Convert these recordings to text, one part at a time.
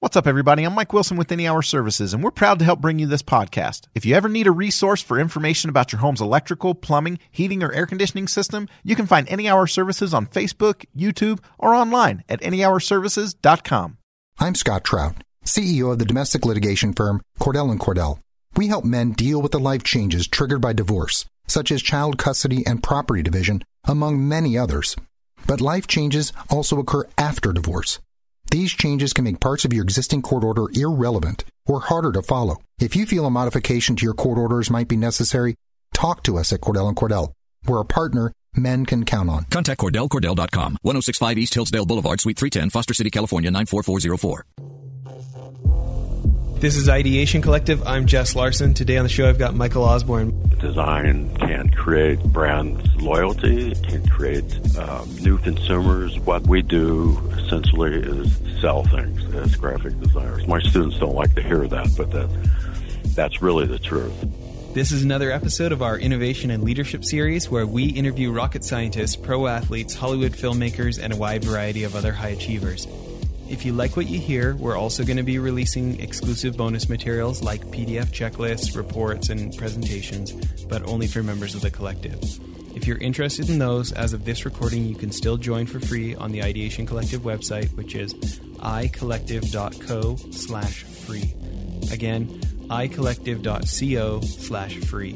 What's up, everybody? I'm Mike Wilson with Any Hour Services, and we're proud to help bring you this podcast. If you ever need a resource for information about your home's electrical, plumbing, heating, or air conditioning system, you can find Any Hour Services on Facebook, YouTube, or online at anyhourservices.com. I'm Scott Trout, CEO of the domestic litigation firm Cordell and Cordell. We help men deal with the life changes triggered by divorce, such as child custody and property division, among many others. But life changes also occur after divorce. These changes can make parts of your existing court order irrelevant or harder to follow. If you feel a modification to your court orders might be necessary, talk to us at Cordell and Cordell. We're a partner men can count on. Contact CordellCordell.com, 1065 East Hillsdale Boulevard, Suite 310, Foster City, California, 94404. This is Ideation Collective. I'm Jess Larson. Today on the show, I've got Michael Osborne. Design can create brand loyalty, can create um, new consumers. What we do essentially is sell things as graphic designers. My students don't like to hear that, but that that's really the truth. This is another episode of our Innovation and Leadership series where we interview rocket scientists, pro athletes, Hollywood filmmakers, and a wide variety of other high achievers. If you like what you hear, we're also going to be releasing exclusive bonus materials like PDF checklists, reports, and presentations, but only for members of the collective. If you're interested in those, as of this recording, you can still join for free on the Ideation Collective website, which is icollective.co slash free. Again, icollective.co slash free.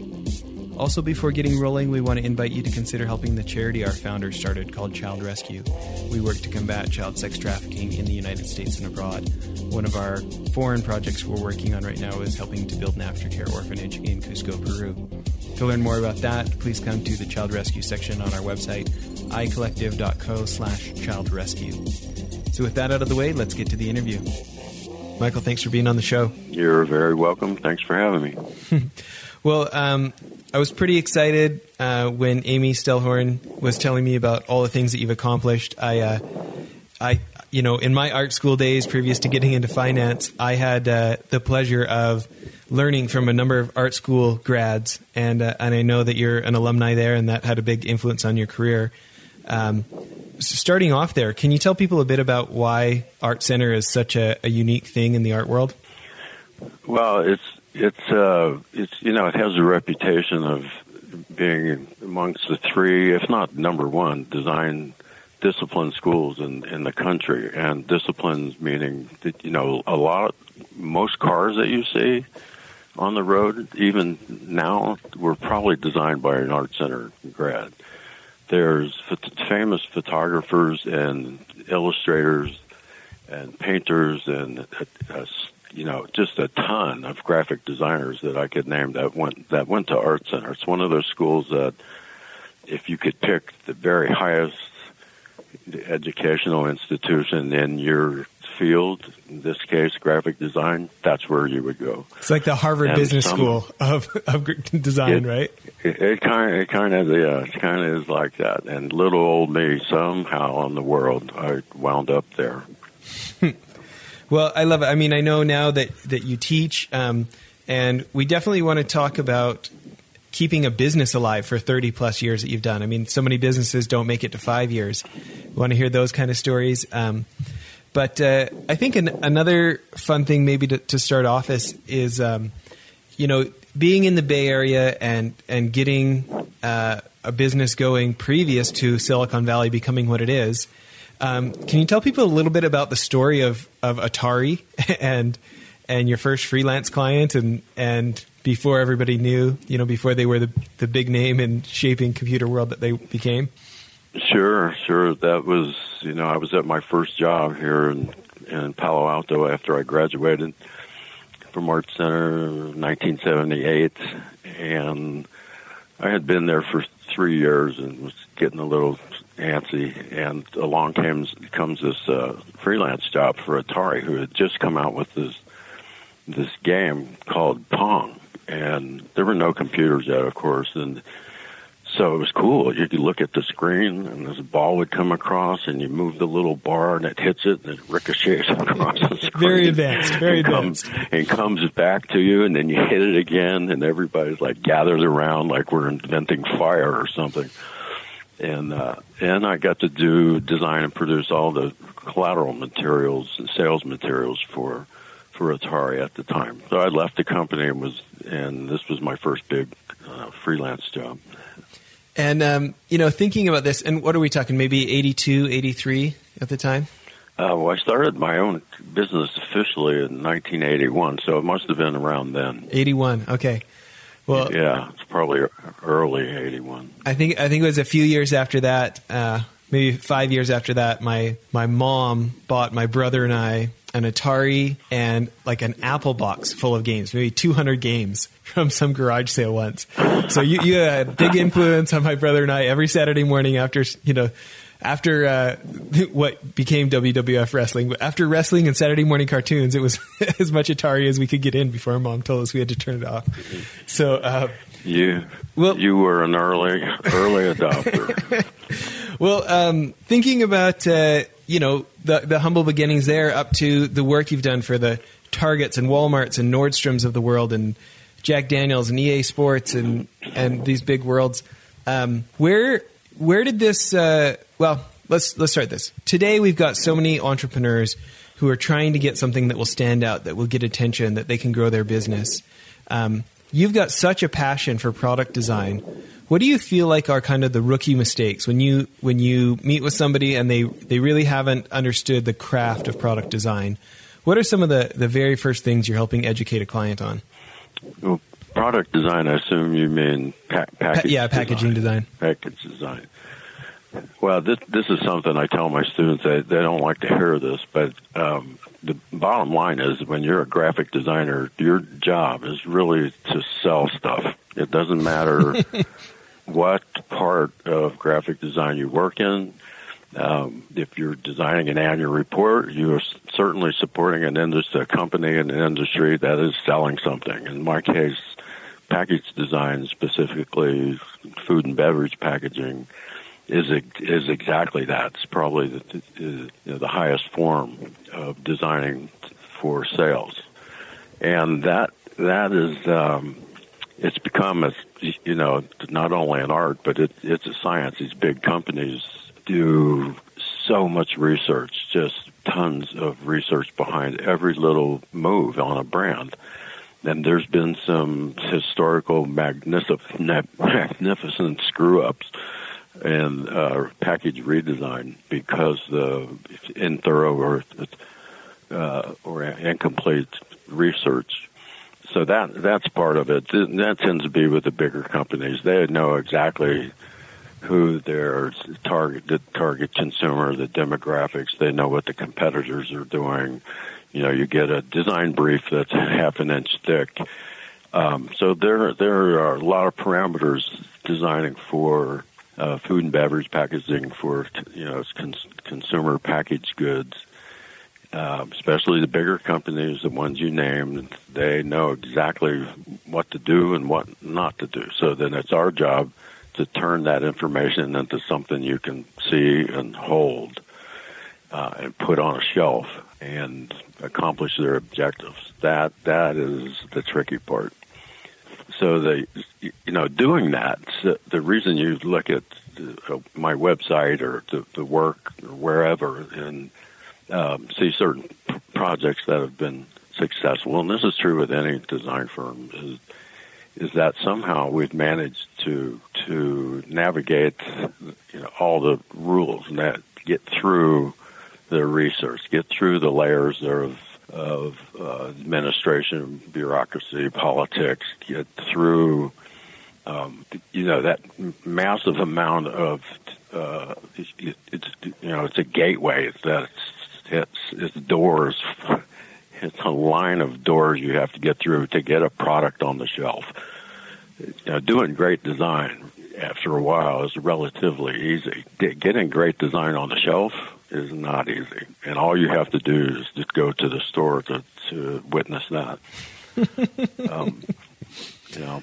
Also, before getting rolling, we want to invite you to consider helping the charity our founders started called Child Rescue. We work to combat child sex trafficking in the United States and abroad. One of our foreign projects we're working on right now is helping to build an aftercare orphanage in Cusco, Peru. To learn more about that, please come to the Child Rescue section on our website, icollective.co slash child rescue. So with that out of the way, let's get to the interview. Michael, thanks for being on the show. You're very welcome. Thanks for having me. well, um, I was pretty excited uh, when Amy Stellhorn was telling me about all the things that you've accomplished. I, uh, I, you know, in my art school days, previous to getting into finance, I had uh, the pleasure of learning from a number of art school grads, and uh, and I know that you're an alumni there, and that had a big influence on your career. Um, starting off there, can you tell people a bit about why Art Center is such a, a unique thing in the art world? Well, it's it's uh, it's you know it has a reputation of being amongst the three, if not number one, design discipline schools in in the country. And disciplines meaning that you know a lot, most cars that you see on the road, even now, were probably designed by an art center grad. There's famous photographers and illustrators and painters and uh, you know, just a ton of graphic designers that I could name that went that went to Art Center. It's one of those schools that, if you could pick the very highest educational institution in your field, in this case, graphic design, that's where you would go. It's like the Harvard and Business some, School of, of design, it, right? It kind of, it kind of, yeah, it kind of is like that. And little old me, somehow in the world, I wound up there. Well, I love it. I mean, I know now that that you teach, um, and we definitely want to talk about keeping a business alive for 30 plus years that you've done. I mean, so many businesses don't make it to five years. We want to hear those kind of stories. Um, but uh, I think an, another fun thing, maybe to, to start off is, is um, you know, being in the Bay Area and and getting uh, a business going previous to Silicon Valley becoming what it is. Um, can you tell people a little bit about the story of, of Atari and and your first freelance client and and before everybody knew, you know, before they were the the big name in shaping computer world that they became? Sure, sure. That was you know I was at my first job here in in Palo Alto after I graduated from Art Center, 1978, and I had been there for three years and was getting a little antsy, and along comes comes this uh, freelance job for Atari, who had just come out with this this game called Pong, and there were no computers yet, of course, and so it was cool. You could look at the screen, and this ball would come across, and you move the little bar, and it hits it, and it ricochets across the screen. Very advanced, very and advanced. Comes, and comes back to you, and then you hit it again, and everybody's like gathered around like we're inventing fire or something and uh, and I got to do design and produce all the collateral materials and sales materials for for Atari at the time. So I left the company and was and this was my first big uh, freelance job. And um, you know, thinking about this, and what are we talking? Maybe 82, 83 at the time. Uh, well, I started my own business officially in 1981, so it must have been around then. 81. Okay. Well, yeah, probably early 81. I think I think it was a few years after that, uh, maybe five years after that. My my mom bought my brother and I an Atari and like an Apple box full of games, maybe 200 games from some garage sale once. So you, you had a big influence on my brother and I every Saturday morning after, you know, after uh, what became WWF wrestling. After wrestling and Saturday morning cartoons, it was as much Atari as we could get in before our mom told us we had to turn it off. So, uh, you well, you were an early early adopter. well, um, thinking about uh, you know the the humble beginnings there, up to the work you've done for the Targets and WalMarts and Nordstroms of the world, and Jack Daniels and EA Sports and and these big worlds. Um, where where did this? Uh, well, let's let's start this. Today we've got so many entrepreneurs who are trying to get something that will stand out, that will get attention, that they can grow their business. Um, you've got such a passion for product design. What do you feel like are kind of the rookie mistakes when you when you meet with somebody and they, they really haven't understood the craft of product design? What are some of the, the very first things you're helping educate a client on? Well, product design, I assume you mean pa- package. Pa- yeah, packaging design. design. Package design. Well, this this is something I tell my students. They they don't like to hear this, but um, the bottom line is when you're a graphic designer, your job is really to sell stuff. It doesn't matter what part of graphic design you work in. Um, if you're designing an annual report, you are certainly supporting an industry, a company in an industry that is selling something. In my case, package design, specifically food and beverage packaging, is is exactly that. It's probably the, you know, the highest form of designing for sales, and that that is um, it's become a you know not only an art but it, it's a science. These big companies do so much research, just tons of research behind every little move on a brand. And there's been some historical magnificent, magnificent screw ups and uh, package redesign because the it's in thorough or uh, or incomplete research. So that that's part of it. That tends to be with the bigger companies. They know exactly who their target the target consumer, the demographics. They know what the competitors are doing. You know, you get a design brief that's half an inch thick. Um, so there there are a lot of parameters designing for uh, food and beverage packaging for you know cons- consumer packaged goods. Uh, especially the bigger companies, the ones you named, they know exactly what to do and what not to do. So then it's our job to turn that information into something you can see and hold uh, and put on a shelf and accomplish their objectives. That that is the tricky part so the you know doing that the reason you look at uh, my website or the, the work or wherever and um, see certain projects that have been successful and this is true with any design firm is is that somehow we've managed to to navigate you know all the rules and that get through the research get through the layers of of uh, administration, bureaucracy, politics, get through, um, you know, that massive amount of, uh, it, it's, you know, it's a gateway. It's that it's, it's doors. It's a line of doors you have to get through to get a product on the shelf. You know, doing great design after a while is relatively easy. Getting great design on the shelf is not easy, and all you have to do is just go to the store to to witness that. um, you know.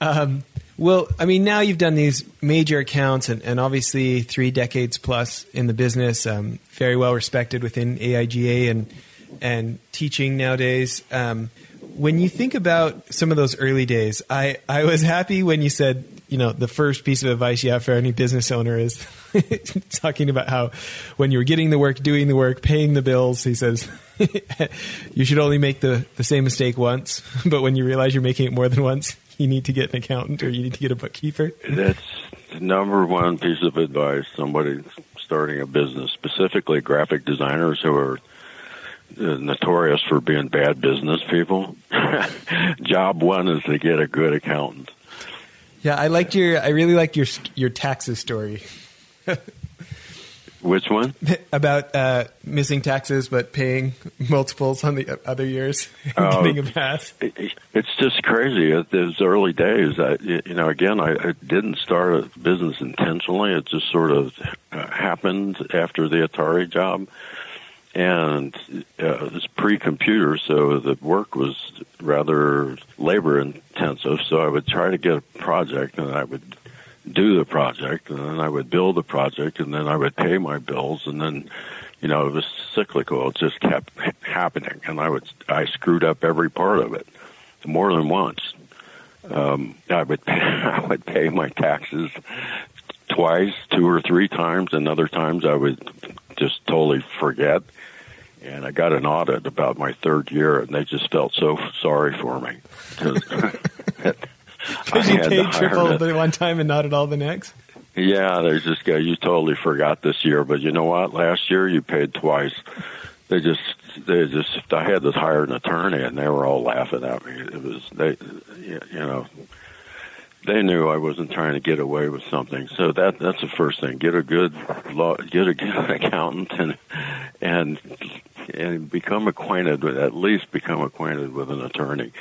Um, well, I mean, now you've done these major accounts, and, and obviously three decades plus in the business, um, very well respected within AIGA and and teaching nowadays. Um, when you think about some of those early days, I, I was happy when you said you know, the first piece of advice you have for any business owner is talking about how when you're getting the work, doing the work, paying the bills, he says you should only make the, the same mistake once, but when you realize you're making it more than once, you need to get an accountant or you need to get a bookkeeper. That's the number one piece of advice somebody starting a business, specifically graphic designers who are uh, notorious for being bad business people. Job one is to get a good accountant. Yeah, I liked your. I really liked your your taxes story. Which one? About uh, missing taxes but paying multiples on the other years oh, getting a pass. It's just crazy. It was early days. I, you know, again, I, I didn't start a business intentionally. It just sort of uh, happened after the Atari job and uh, it was pre-computer, so the work was rather labor intensive. So I would try to get a project, and I would do the project, and then I would build the project, and then I would pay my bills, and then you know it was cyclical. It just kept happening, and I would I screwed up every part of it more than once. Um, I would pay, I would pay my taxes twice, two or three times, and other times I would just totally forget and I got an audit about my third year, and they just felt so sorry for me. Because you paid triple the one time and not at all the next. Yeah, they just go. You totally forgot this year, but you know what? Last year you paid twice. They just, they just. I had to hire an attorney, and they were all laughing at me. It was they, you know, they knew I wasn't trying to get away with something. So that that's the first thing. Get a good law, get a good accountant, and and and become acquainted with at least become acquainted with an attorney.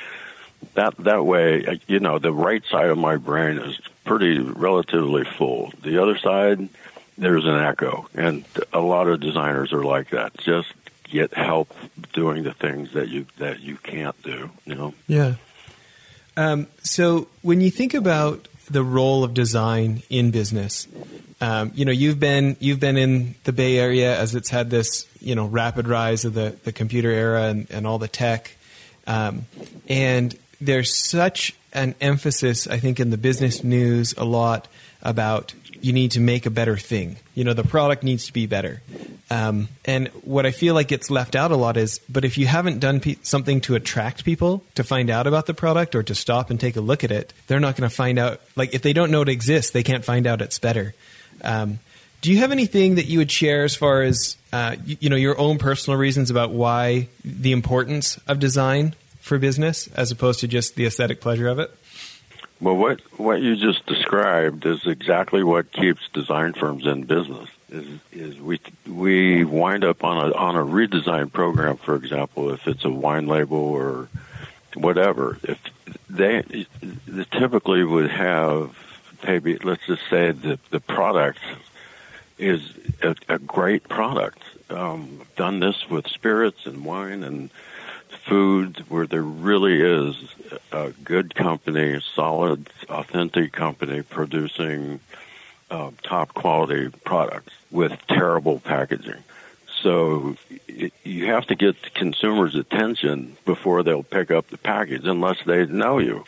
That that way, you know, the right side of my brain is pretty relatively full. The other side, there's an echo, and a lot of designers are like that. Just get help doing the things that you that you can't do. You know. Yeah. Um, so when you think about the role of design in business, um, you know you've been you've been in the Bay Area as it's had this you know rapid rise of the, the computer era and, and all the tech, um, and there's such an emphasis I think in the business news a lot about you need to make a better thing. You know, the product needs to be better. Um, and what I feel like gets left out a lot is, but if you haven't done pe- something to attract people to find out about the product or to stop and take a look at it, they're not going to find out. Like, if they don't know it exists, they can't find out it's better. Um, do you have anything that you would share as far as uh, you, you know your own personal reasons about why the importance of design for business as opposed to just the aesthetic pleasure of it? Well, what what you just described is exactly what keeps design firms in business. Is is we we wind up on a on a redesign program, for example, if it's a wine label or whatever. If they, they typically would have maybe let's just say that the product is a, a great product. Um, done this with spirits and wine and food where there really is a good company, solid, authentic company producing uh, top quality products with terrible packaging. So you have to get the consumer's attention before they'll pick up the package, unless they know you.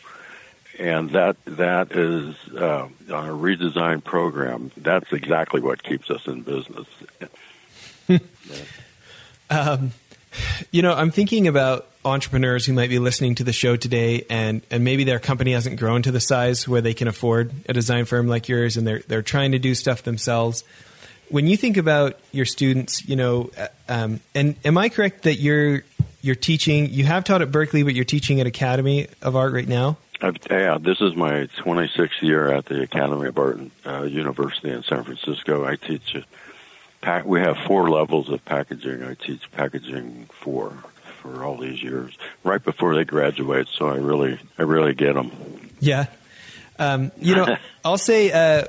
And that that is uh, on a redesign program. That's exactly what keeps us in business. um, you know, I'm thinking about entrepreneurs who might be listening to the show today and, and maybe their company hasn't grown to the size where they can afford a design firm like yours and they're, they're trying to do stuff themselves. When you think about your students, you know, uh, um, and am I correct that you're, you're teaching, you have taught at Berkeley, but you're teaching at Academy of Art right now? Uh, yeah, this is my 26th year at the Academy of Art uh, University in San Francisco. I teach, pack, we have four levels of packaging. I teach packaging four for all these years, right before they graduate. So I really, I really get them. Yeah. Um, you know, I'll say uh,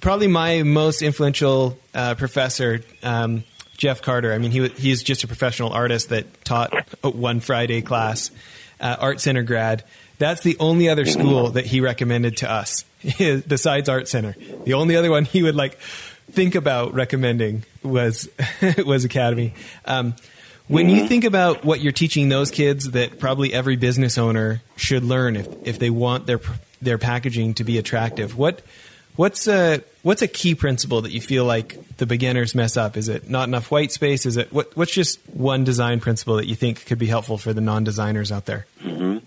probably my most influential uh, professor, um, Jeff Carter. I mean, he he's just a professional artist that taught one Friday class, uh, Art Center grad. That's the only other school that he recommended to us besides Art Center. The only other one he would like think about recommending was was Academy. Um, when you think about what you're teaching those kids that probably every business owner should learn if, if they want their their packaging to be attractive. What what's a what's a key principle that you feel like the beginners mess up? Is it not enough white space? Is it what what's just one design principle that you think could be helpful for the non designers out there? Mm-hmm.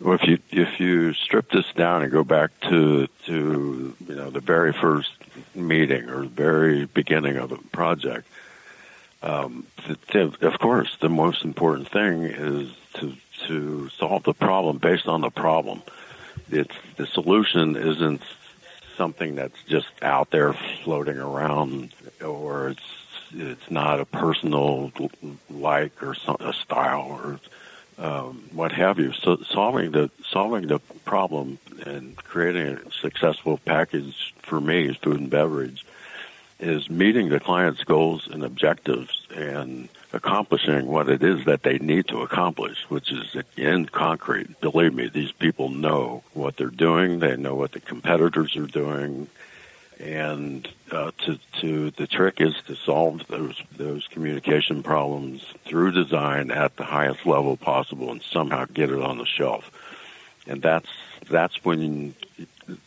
Well, if you if you strip this down and go back to to you know the very first meeting or the very beginning of the project, um, of course, the most important thing is to to solve the problem based on the problem. It's the solution isn't something that's just out there floating around, or it's it's not a personal like or a style or um, what have you. So solving the solving the problem and creating a successful package for me is food and beverage is meeting the client's goals and objectives and accomplishing what it is that they need to accomplish, which is in concrete. Believe me, these people know what they're doing. They know what the competitors are doing. And uh, to, to the trick is to solve those those communication problems through design at the highest level possible, and somehow get it on the shelf. And that's that's when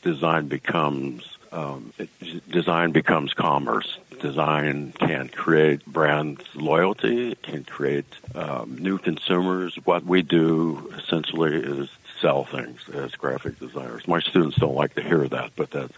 design becomes um, it, design becomes commerce. Design can create brand loyalty. It can create um, new consumers. What we do essentially is sell things as graphic designers. My students don't like to hear that, but that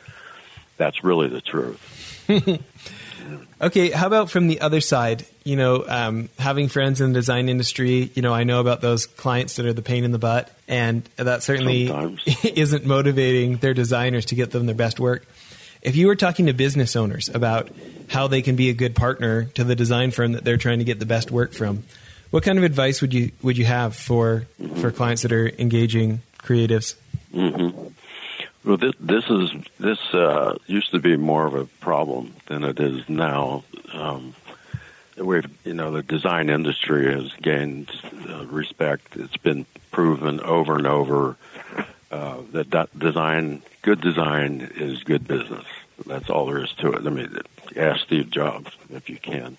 that's really the truth. okay, how about from the other side? You know, um, having friends in the design industry, you know, I know about those clients that are the pain in the butt, and that certainly isn't motivating their designers to get them their best work. If you were talking to business owners about how they can be a good partner to the design firm that they're trying to get the best work from, what kind of advice would you would you have for for clients that are engaging creatives? Mm-hmm. Well, this, this is this uh, used to be more of a problem than it is now. Um, we've you know the design industry has gained uh, respect. It's been proven over and over uh, that design, good design, is good business. That's all there is to it. I mean, ask Steve Jobs if you can.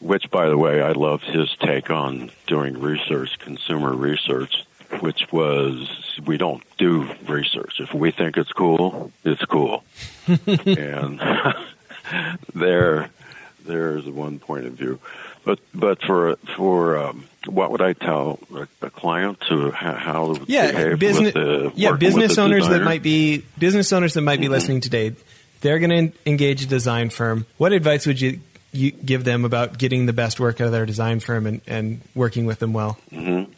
Which, by the way, I loved his take on doing research, consumer research which was we don't do research. If we think it's cool, it's cool. and there, there's one point of view. But but for for um, what would I tell a, a client to ha- how to yeah, behave business, the, yeah business owners designer? that might be business owners that might be mm-hmm. listening today. They're going to engage a design firm. What advice would you you give them about getting the best work out of their design firm and, and working with them well? Mm-hmm.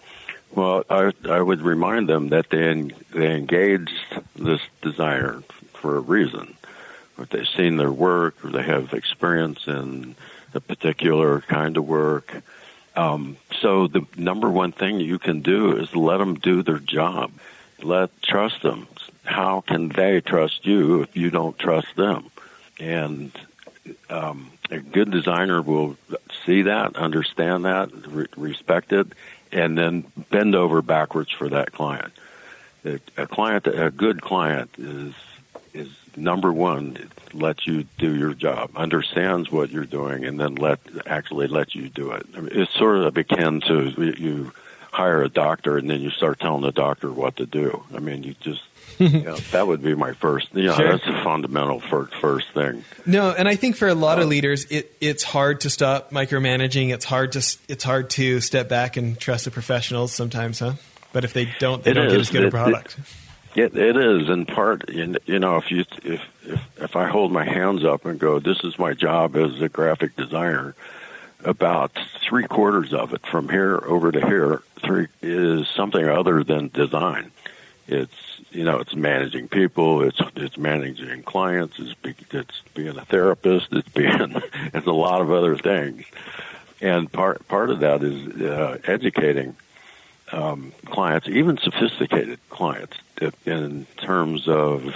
Well, I, I would remind them that they they engaged this designer for a reason. If they've seen their work or they have experience in a particular kind of work. Um, so the number one thing you can do is let them do their job. Let trust them. How can they trust you if you don't trust them? And um, a good designer will see that, understand that, re- respect it, and then bend over backwards for that client. A client, a good client, is is number one. Let you do your job, understands what you're doing, and then let actually let you do it. I mean, it's sort of akin to you hire a doctor and then you start telling the doctor what to do. I mean, you just know, that would be my first. You know, sure. that's a fundamental first first thing. No, and I think for a lot of uh, leaders, it, it's hard to stop micromanaging. It's hard to it's hard to step back and trust the professionals sometimes, huh? But if they don't, they it don't is. get as good it, a product. It, it is in part. You know, if you if, if if I hold my hands up and go, "This is my job as a graphic designer," about three quarters of it from here over to here three is something other than design. It's you know it's managing people, it's it's managing clients, it's be, it's being a therapist, it's being it's a lot of other things, and part part of that is uh, educating um, clients, even sophisticated clients, in terms of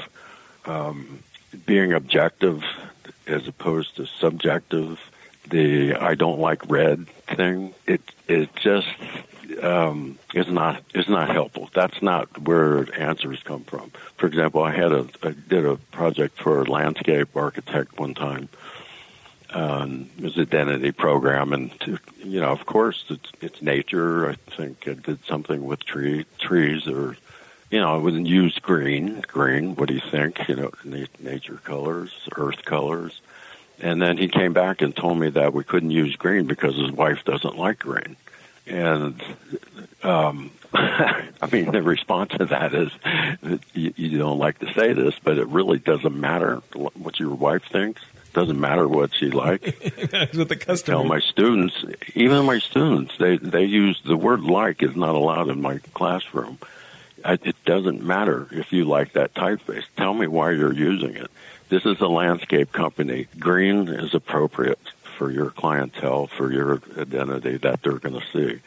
um, being objective as opposed to subjective the I don't like red thing. It it just um, is not is not helpful. That's not where answers come from. For example, I had a I did a project for a landscape architect one time. Um, it was identity program, and to, you know, of course, it's it's nature. I think I did something with tree trees or you know, I wouldn't use green. Green, what do you think? You know, nature colors, earth colors. And then he came back and told me that we couldn't use green because his wife doesn't like green. And um, I mean, the response to that is you, you don't like to say this, but it really doesn't matter what your wife thinks. Doesn't matter what she likes. what the customer. Tell my students, even my students, they they use the word "like" is not allowed in my classroom. I, it doesn't matter if you like that typeface. Tell me why you're using it. This is a landscape company. Green is appropriate for your clientele, for your identity that they're going to see.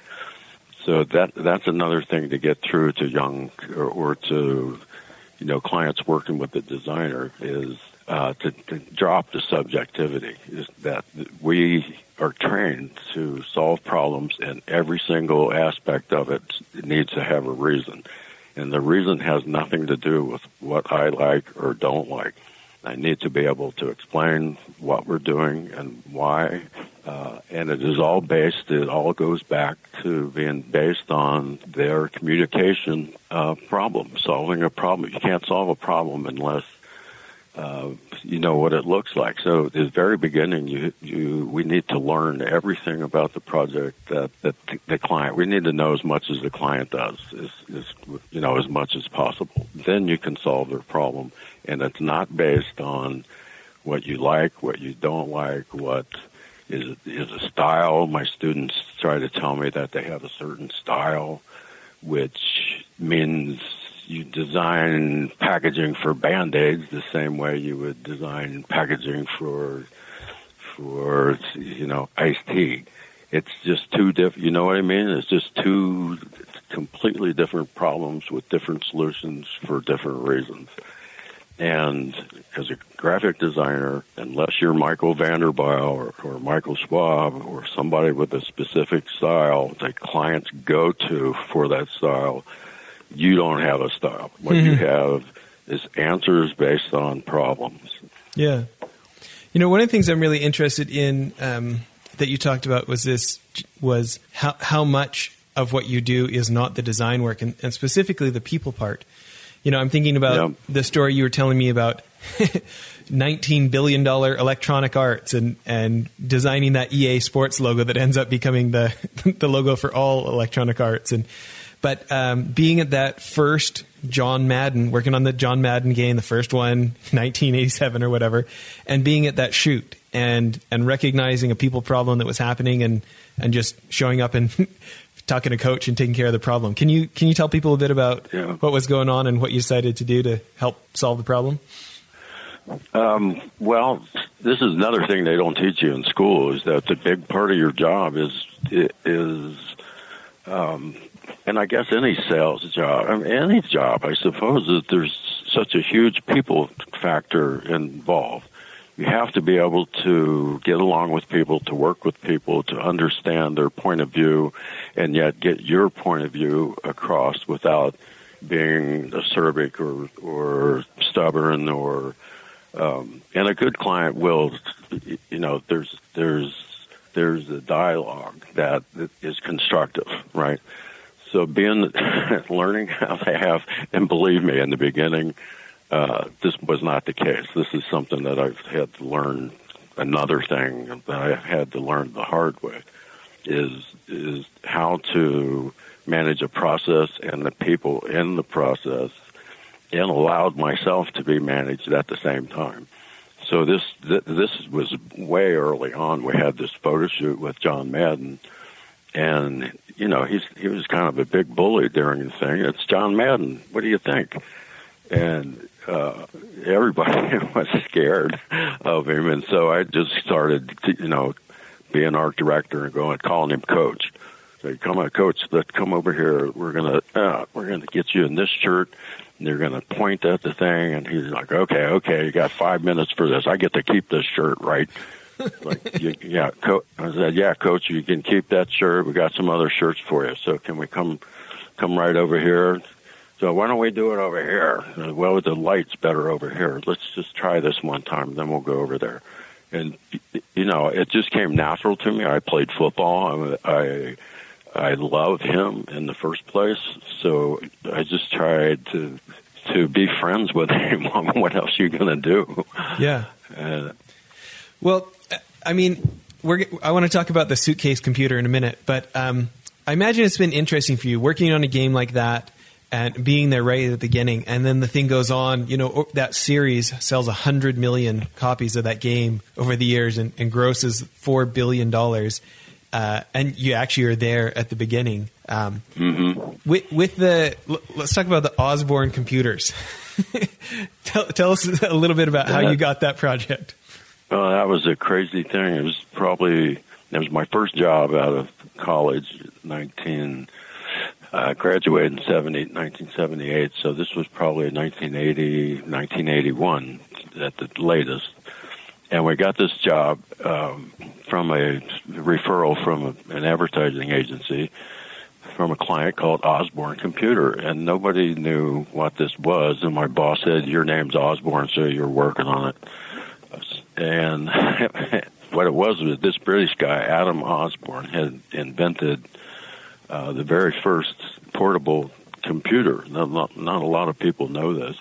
So that that's another thing to get through to young or, or to you know clients working with the designer is uh, to, to drop the subjectivity. Is that we are trained to solve problems, and every single aspect of it needs to have a reason, and the reason has nothing to do with what I like or don't like. I need to be able to explain what we're doing and why. Uh, and it is all based, it all goes back to being based on their communication uh, problem, solving a problem. You can't solve a problem unless uh, you know what it looks like. So at the very beginning, you, you, we need to learn everything about the project that, that the client. We need to know as much as the client does, is, is you know as much as possible. Then you can solve their problem, and it's not based on what you like, what you don't like, what is is a style. My students try to tell me that they have a certain style, which means you design packaging for band-aids the same way you would design packaging for for you know iced tea. It's just two different. You know what I mean? It's just two completely different problems with different solutions for different reasons. And as a graphic designer, unless you're Michael Vanderbyl or, or Michael Schwab or somebody with a specific style that clients go to for that style, you don't have a style. What mm-hmm. you have is answers based on problems. Yeah. You know, one of the things I'm really interested in um, that you talked about was this was how how much of what you do is not the design work and, and specifically the people part. You know, I'm thinking about the story you were telling me about 19 billion dollar electronic arts and and designing that EA Sports logo that ends up becoming the the logo for all electronic arts and but um, being at that first John Madden, working on the John Madden game, the first one, 1987 or whatever, and being at that shoot and and recognizing a people problem that was happening and and just showing up and talking to coach and taking care of the problem. Can you can you tell people a bit about yeah. what was going on and what you decided to do to help solve the problem? Um, well, this is another thing they don't teach you in school is that the big part of your job is is um, and I guess any sales job, I mean, any job, I suppose that there's such a huge people factor involved. You have to be able to get along with people, to work with people, to understand their point of view, and yet get your point of view across without being acerbic or or stubborn or um, and a good client will you know there's there's there's a dialogue that is constructive right so being learning how to have, and believe me, in the beginning, uh, this was not the case. This is something that I've had to learn. Another thing that I've had to learn the hard way is is how to manage a process and the people in the process, and allowed myself to be managed at the same time. So this this was way early on. We had this photo shoot with John Madden, and you know, he's he was kind of a big bully during the thing. It's John Madden. What do you think? And uh, everybody was scared of him, and so I just started, you know, being art director and going calling him coach. So come on, coach, let's come over here. We're gonna uh, we're gonna get you in this shirt. And they're gonna point at the thing, and he's like, "Okay, okay, you got five minutes for this. I get to keep this shirt, right?" like, you, yeah, co- I said, yeah, coach, you can keep that shirt. We got some other shirts for you. So can we come, come right over here? So why don't we do it over here? Well, the light's better over here. Let's just try this one time, then we'll go over there. And you know, it just came natural to me. I played football. I, I I love him in the first place, so I just tried to to be friends with him. what else are you going to do? Yeah. Uh, Well, I mean, we're, I want to talk about the suitcase computer in a minute, but um, I imagine it's been interesting for you working on a game like that and being there right at the beginning, and then the thing goes on. You know, that series sells a hundred million copies of that game over the years and, and grosses four billion dollars. Uh, and you actually are there at the beginning. Um, with, with the, l- let's talk about the Osborne computers. tell, tell us a little bit about how you got that project. Well, that was a crazy thing. It was probably it was my first job out of college, nineteen. Uh, graduated in 70, 1978, so this was probably 1980, 1981 at the latest. And we got this job um, from a referral from a, an advertising agency from a client called Osborne Computer, and nobody knew what this was. And my boss said, "Your name's Osborne, so you're working on it." And what it was was this British guy, Adam Osborne, had invented uh, the very first portable computer. Not, not, not a lot of people know this,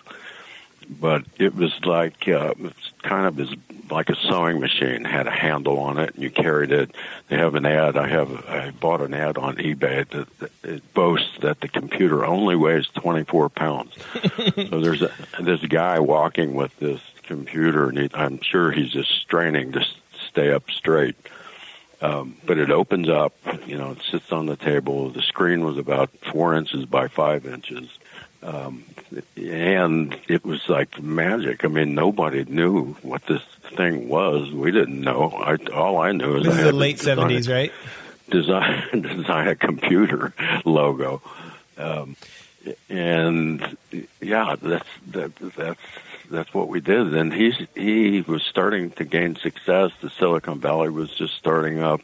but it was like uh, it's kind of as like a sewing machine. Had a handle on it, and you carried it. They have an ad. I have I bought an ad on eBay that, that it boasts that the computer only weighs 24 pounds. so there's a a guy walking with this computer, and he, I'm sure he's just straining to stay up straight. Um, but it opens up, you know, it sits on the table. The screen was about four inches by five inches. Um, and it was like magic. I mean, nobody knew what this thing was. We didn't know. I, all I knew is This I is had the late design- seventies, right? design design a computer logo, um, and yeah, that's that, that's that's what we did. And he's he was starting to gain success. The Silicon Valley was just starting up.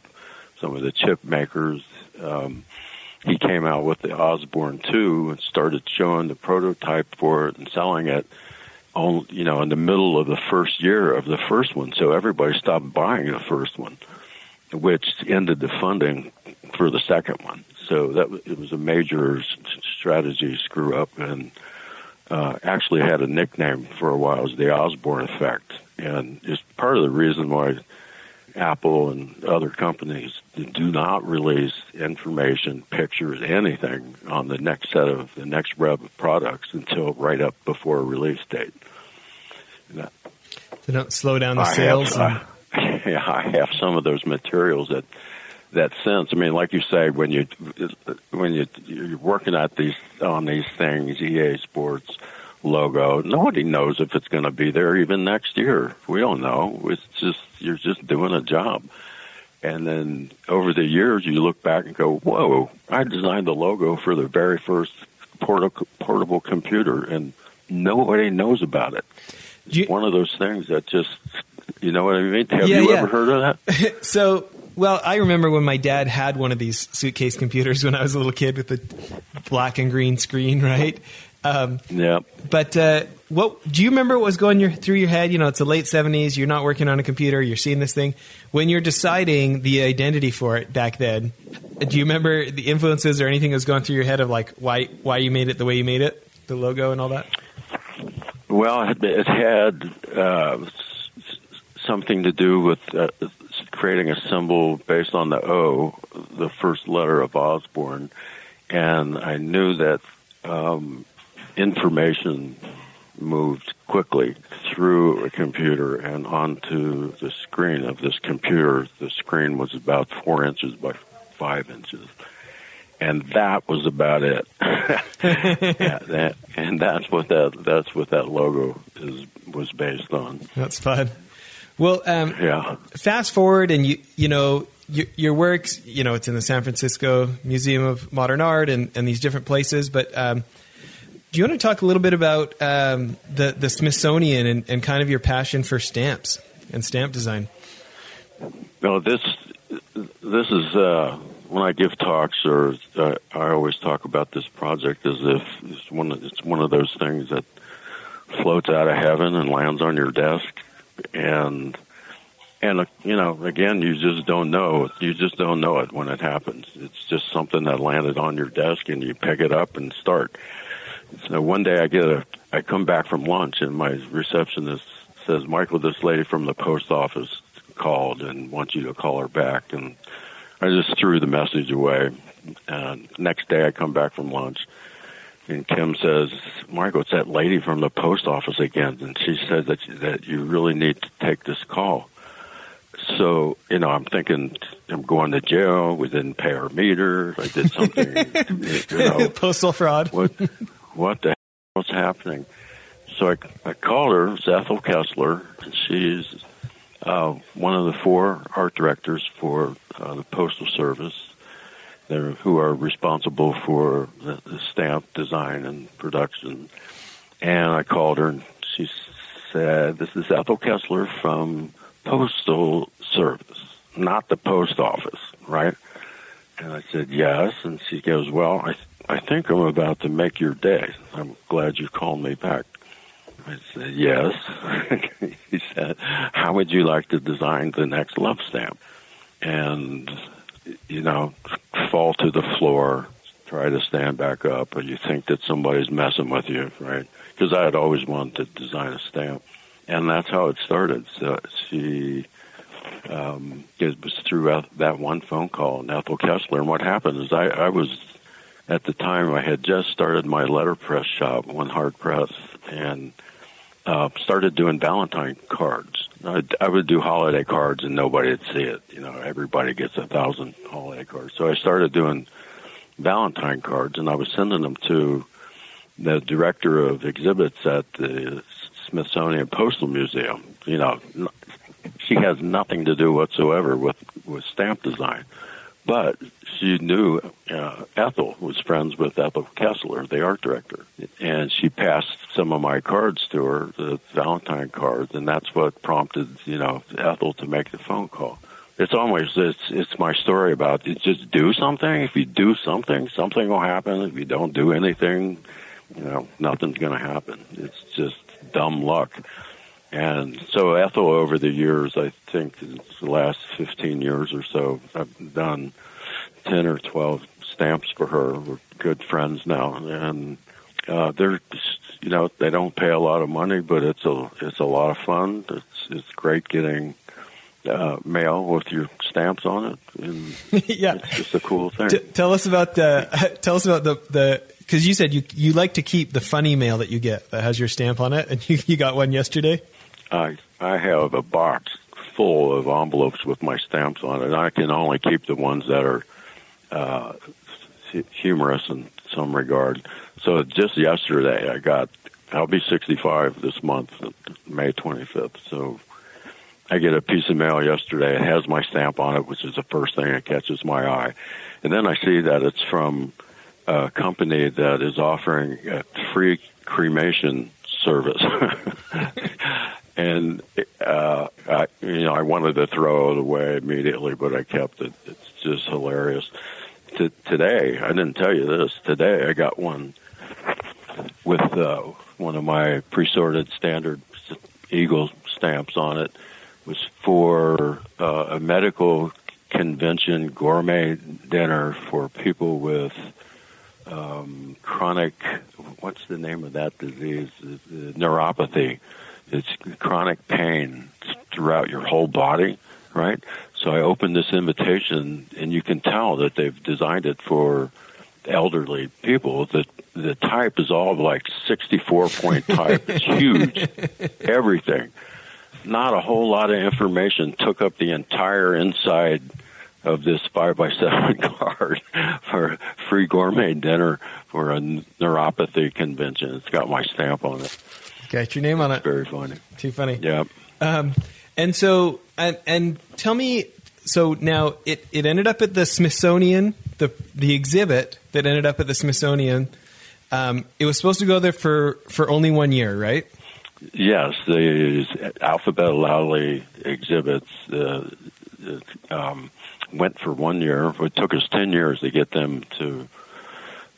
Some of the chip makers. Um, he came out with the Osborne 2 and started showing the prototype for it and selling it on you know in the middle of the first year of the first one so everybody stopped buying the first one which ended the funding for the second one so that it was a major strategy screw up and uh, actually had a nickname for a while it was the Osborne effect and it's part of the reason why Apple and other companies do not release information, pictures, anything on the next set of the next rev of products until right up before a release date. That- They don't slow down the I sales. have, and- I, yeah, I have some of those materials that that sense. I mean, like you say, when you when you you're working at these on these things, EA Sports logo, nobody knows if it's going to be there even next year. We don't know. It's just you're just doing a job. And then over the years, you look back and go, "Whoa! I designed the logo for the very first portable portable computer, and nobody knows about it." It's you- One of those things that just, you know what I mean? Have Yeah, you yeah. ever heard of that? So, well, I remember when my dad had one of these suitcase computers when I was a little kid with the black and green screen, right? Um, yeah. but uh, what do you remember what was going your, through your head? You know, it's the late seventies. You're not working on a computer. You're seeing this thing when you're deciding the identity for it back then. Do you remember the influences or anything that was going through your head of like why why you made it the way you made it, the logo and all that? Well, it, had uh, something to do with uh, creating a symbol based on the O, the first letter of Osborne, and I knew that um, information moved quickly through a computer and onto the screen of this computer. The screen was about four inches by five inches. And that was about it. yeah, that, and that's what that that's what that logo is was based on. That's fun. Well, um, Yeah. fast forward and you you know your, your works you know it's in the San Francisco Museum of Modern Art and, and these different places but um, do you want to talk a little bit about um, the the Smithsonian and, and kind of your passion for stamps and stamp design No, this this is uh, when I give talks, or uh, I always talk about this project as if it's one of, it's one of those things that floats out of heaven and lands on your desk, and and you know, again, you just don't know. You just don't know it when it happens. It's just something that landed on your desk, and you pick it up and start. So one day, I get a, I come back from lunch, and my receptionist says, "Michael, this lady from the post office called and wants you to call her back." And I just threw the message away. And next day, I come back from lunch and Kim says, "Michael, it's that lady from the post office again," and she said that that you really need to take this call. So you know, I'm thinking I'm going to jail. We didn't pay our meter. I did something. you know, Postal fraud. what what the hell was happening? So I, I called her. It's Ethel Kessler, and she's uh, one of the four art directors for uh, the Postal Service who are responsible for the, the stamp design and production. And I called her, and she said, "This is Ethel Kessler from Postal Service, not the post office, right?" And I said, "Yes." And she goes, "Well, I I think I'm about to make your day. I'm glad you called me back." I said, "Yes." he said, "How would you like to design the next love stamp?" And you know, fall to the floor, try to stand back up, and you think that somebody's messing with you, right? Because I had always wanted to design a stamp, and that's how it started. So she, um, it was through that one phone call, and Ethel Kessler. And what happened is I, I was, at the time, I had just started my letterpress shop, One Heart Press, and uh, started doing Valentine cards. I, I would do holiday cards and nobody would see it. You know, everybody gets a thousand holiday cards. So I started doing Valentine cards, and I was sending them to the director of exhibits at the Smithsonian Postal Museum. You know, she has nothing to do whatsoever with with stamp design, but she knew uh, Ethel was friends with Ethel Kessler, the art director, and she passed some of my cards to her, the Valentine cards, and that's what prompted you know Ethel to make the phone call. It's always it's it's my story about it just do something. If you do something, something will happen. If you don't do anything, you know nothing's going to happen. It's just dumb luck. And so Ethel, over the years, I think it's the last 15 years or so, I've done 10 or 12 stamps for her. We're good friends now, and uh, they're you know they don't pay a lot of money, but it's a it's a lot of fun. It's it's great getting uh, mail with your stamps on it. And yeah, it's just a cool thing. T- tell us about the tell us about the the because you said you you like to keep the funny mail that you get that has your stamp on it, and you, you got one yesterday. I I have a box full of envelopes with my stamps on it. I can only keep the ones that are uh, humorous in some regard. So just yesterday, I got. I'll be 65 this month, May 25th. So I get a piece of mail yesterday. It has my stamp on it, which is the first thing that catches my eye. And then I see that it's from a company that is offering a free cremation service. and uh, I, you know, I wanted to throw it away immediately, but I kept it. It's just hilarious. T- today, I didn't tell you this. Today, I got one with uh, one of my pre-sorted standard eagle stamps on it. it was for uh, a medical convention gourmet dinner for people with um, chronic. What's the name of that disease? Neuropathy it's chronic pain throughout your whole body, right? So I opened this invitation, and you can tell that they've designed it for elderly people. The the type is all like 64 point type. It's huge, everything. Not a whole lot of information took up the entire inside of this five by seven card for free gourmet dinner for a neuropathy convention. It's got my stamp on it. Got your name on it. Very funny. Too funny. Yeah. Um, and so, and, and tell me, so now it, it ended up at the Smithsonian, the the exhibit that ended up at the Smithsonian. Um, it was supposed to go there for, for only one year, right? Yes, the Alphabet Alley exhibits uh, um, went for one year. It took us ten years to get them to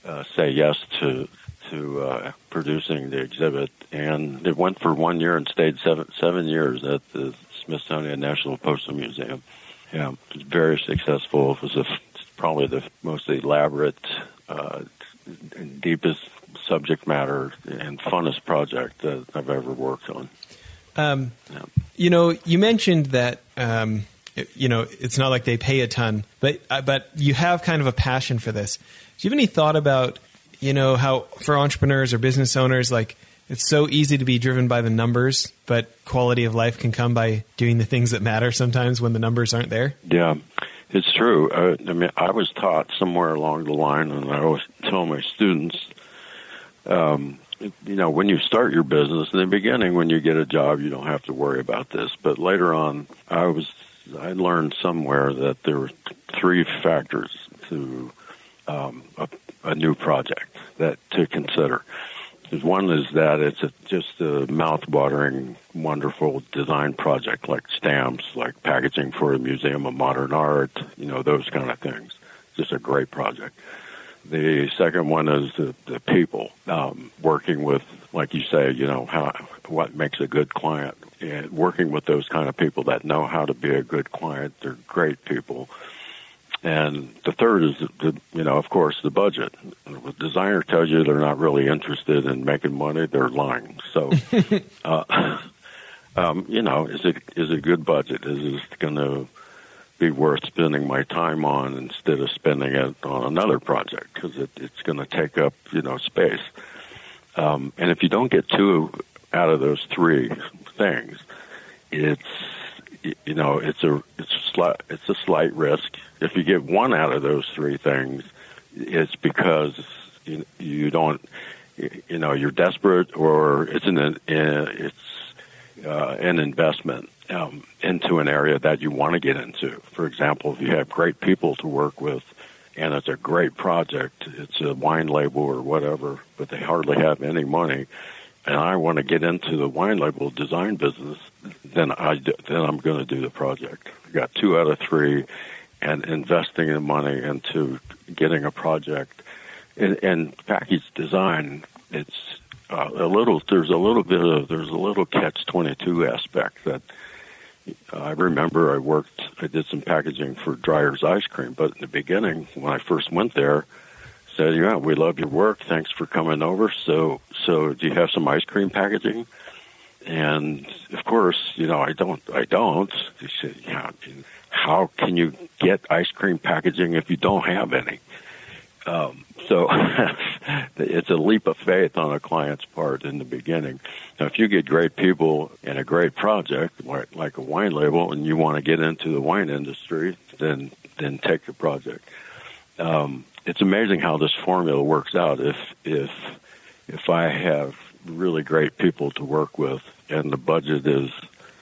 uh, say yes to to uh, producing the exhibit, and it went for one year and stayed seven seven years at the Smithsonian National Postal Museum. Yeah, it was very successful. It was a, probably the most elaborate, uh, deepest subject matter and funnest project that I've ever worked on. Um, Yeah. You know, you mentioned that um, it- you know it's not like they pay a ton, but uh, but you have kind of a passion for this. Do you have any thought about you know how for entrepreneurs or business owners like it's so easy to be driven by the numbers, but quality of life can come by doing the things that matter sometimes when the numbers aren't there. Yeah, it's true. Uh, I mean, I was taught somewhere along the line, and I always tell my students, um, you know, when you start your business in the beginning, when you get a job, you don't have to worry about this. But later on, I was I learned somewhere that there were three factors to um, a, a new project that to consider. One is that it's a, just a mouth-watering, wonderful design project, like stamps, like packaging for a museum of modern art, you know, those kind of things. Just a great project. The second one is the, the people um, working with, like you say, you know, how what makes a good client, and working with those kind of people that know how to be a good client. They're great people. And the third is, the, you know, of course, the budget. A designer tells you they're not really interested in making money, they're lying. So, uh, um, you know, is it is it a good budget? Is it going to be worth spending my time on instead of spending it on another project because it, it's going to take up, you know, space. Um, and if you don't get two out of those three things, it's you know it's a it's a slight it's a slight risk. If you get one out of those three things, it's because you, you don't you know you're desperate or it's an it's uh, an investment um, into an area that you want to get into. For example, if you have great people to work with and it's a great project, it's a wine label or whatever, but they hardly have any money, and I want to get into the wine label design business, then I then I'm going to do the project. I got two out of three, and investing the money into getting a project. And, and package design, it's uh, a little. There's a little bit of there's a little catch twenty two aspect that I remember. I worked. I did some packaging for Dreyer's ice cream, but in the beginning, when I first went there, said, "Yeah, we love your work. Thanks for coming over. So, so do you have some ice cream packaging?" And of course, you know, I don't. I don't. He said, "Yeah, how can you get ice cream packaging if you don't have any?" Um, so it's a leap of faith on a client's part in the beginning. Now, if you get great people and a great project, like, like a wine label, and you want to get into the wine industry, then then take the project. Um, it's amazing how this formula works out. If if if I have really great people to work with, and the budget is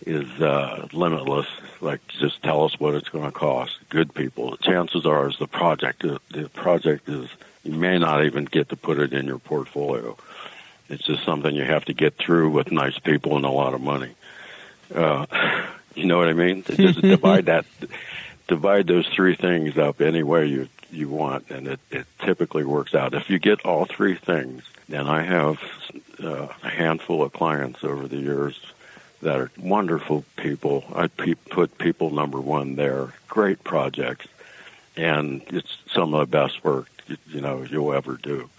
is uh, limitless. Like, just tell us what it's going to cost. Good people. Chances are, is the project. The project is you may not even get to put it in your portfolio. It's just something you have to get through with nice people and a lot of money. Uh, you know what I mean? Just divide that, divide those three things up any way you you want, and it, it typically works out. If you get all three things, then I have uh, a handful of clients over the years that are wonderful people. I pe- put people number one there. Great projects, and it's some of the best work you, you know you'll ever do.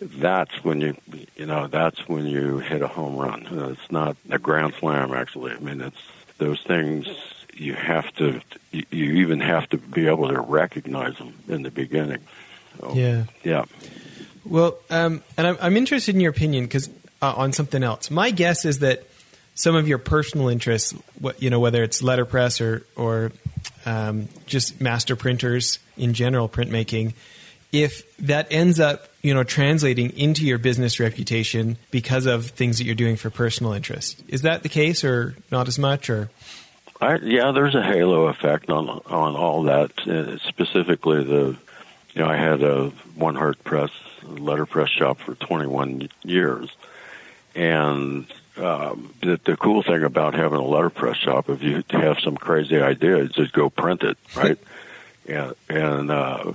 That's when you you know that's when you hit a home run. It's not a grand slam actually. I mean it's those things you have to you even have to be able to recognize them in the beginning. So, Yeah. yeah. Well, um, and I'm, I'm interested in your opinion because uh, on something else. My guess is that some of your personal interests, what you know, whether it's letterpress or or um, just master printers in general, printmaking, if that ends up you know translating into your business reputation because of things that you're doing for personal interest, is that the case or not as much or? I, yeah, there's a halo effect on on all that. Uh, specifically, the you know I had a one heart press letterpress shop for 21 years, and um, the, the cool thing about having a letterpress shop, if you have some crazy idea, is just go print it, right? and and uh,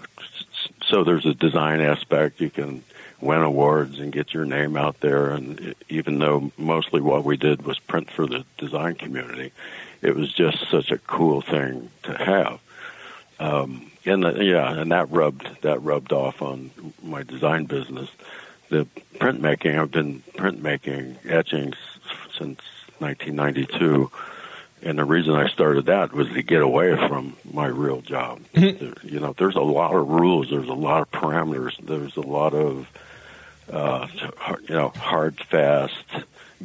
so there's a design aspect. You can win awards and get your name out there. And even though mostly what we did was print for the design community, it was just such a cool thing to have. Um, and the, yeah, and that rubbed that rubbed off on my design business. The printmaking, I've been printmaking etching since 1992 and the reason I started that was to get away from my real job. Mm-hmm. You know, there's a lot of rules, there's a lot of parameters, there's a lot of uh, you know hard, fast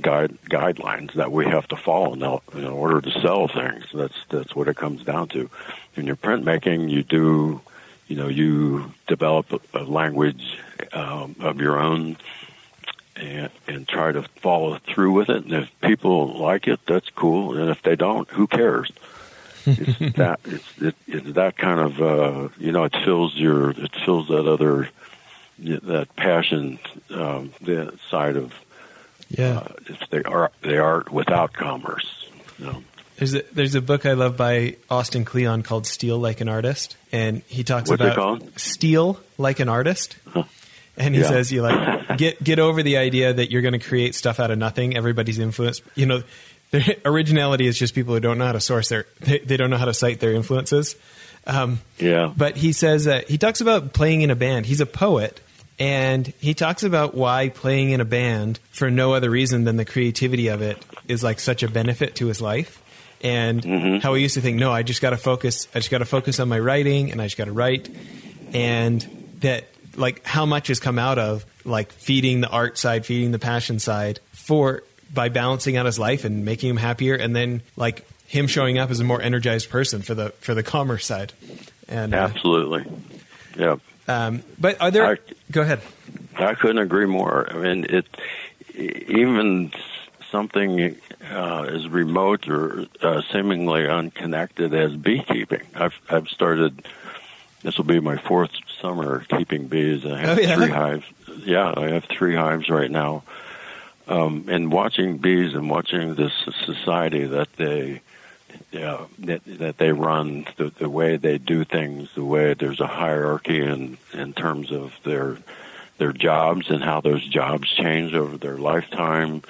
guide guidelines that we have to follow now in order to sell things. That's that's what it comes down to. In your printmaking, you do, you know, you develop a, a language um, of your own and, and try to follow through with it. And if people like it, that's cool. And if they don't, who cares? it's that it's it, it's that kind of uh, you know it fills your it fills that other that passion um, the side of yeah uh, it's they are they are without commerce. You know? There's a, there's a book I love by Austin Kleon called Steal Like an Artist, and he talks What's about Steal Like an Artist. Huh. And he yeah. says, "You like get get over the idea that you're going to create stuff out of nothing. Everybody's influence. You know, their originality is just people who don't know how to source their. They, they don't know how to cite their influences. Um, yeah. But he says that he talks about playing in a band. He's a poet, and he talks about why playing in a band for no other reason than the creativity of it is like such a benefit to his life. And mm-hmm. how he used to think, no, I just got to focus. I just got to focus on my writing, and I just got to write, and that like how much has come out of like feeding the art side, feeding the passion side for by balancing out his life and making him happier, and then like him showing up as a more energized person for the for the commerce side. And uh, absolutely, yeah. Um, but are there? Go ahead. I couldn't agree more. I mean, it even something uh, as remote or uh, seemingly unconnected as beekeeping. I've I've started this will be my fourth summer keeping bees. I have oh, yeah? three hives. Yeah, I have three hives right now. Um, and watching bees and watching this society that they yeah, that that they run, the, the way they do things, the way there's a hierarchy in in terms of their their jobs and how those jobs change over their lifetime.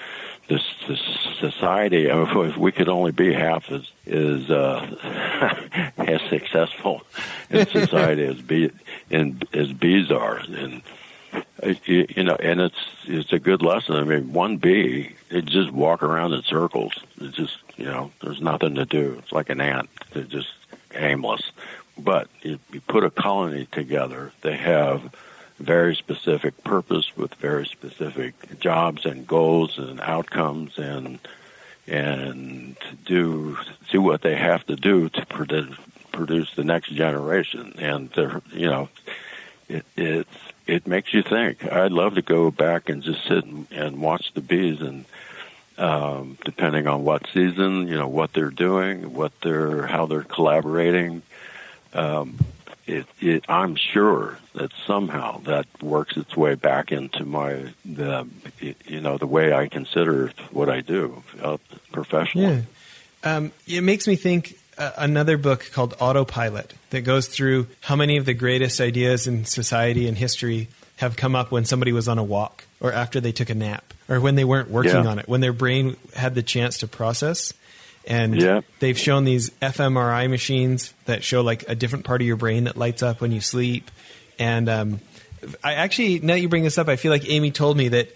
This, this society, if we could only be half as is uh, as successful in society as bee and as bees are, and you, you know, and it's it's a good lesson. I mean, one bee, it just walk around in circles. It just you know, there's nothing to do. It's like an ant. They're just aimless. But you, you put a colony together, they have very specific purpose with very specific jobs and goals and outcomes and and do do what they have to do to produce produce the next generation and they're you know it it's it makes you think. I'd love to go back and just sit and, and watch the bees and um, depending on what season you know what they're doing what they're how they're collaborating. Um, it, it, I'm sure that somehow that works its way back into my the you know the way I consider what I do uh, professionally. Yeah, um, it makes me think uh, another book called Autopilot that goes through how many of the greatest ideas in society and history have come up when somebody was on a walk or after they took a nap or when they weren't working yeah. on it when their brain had the chance to process and yeah. they've shown these fMRI machines that show like a different part of your brain that lights up when you sleep. And um, I actually, now you bring this up, I feel like Amy told me that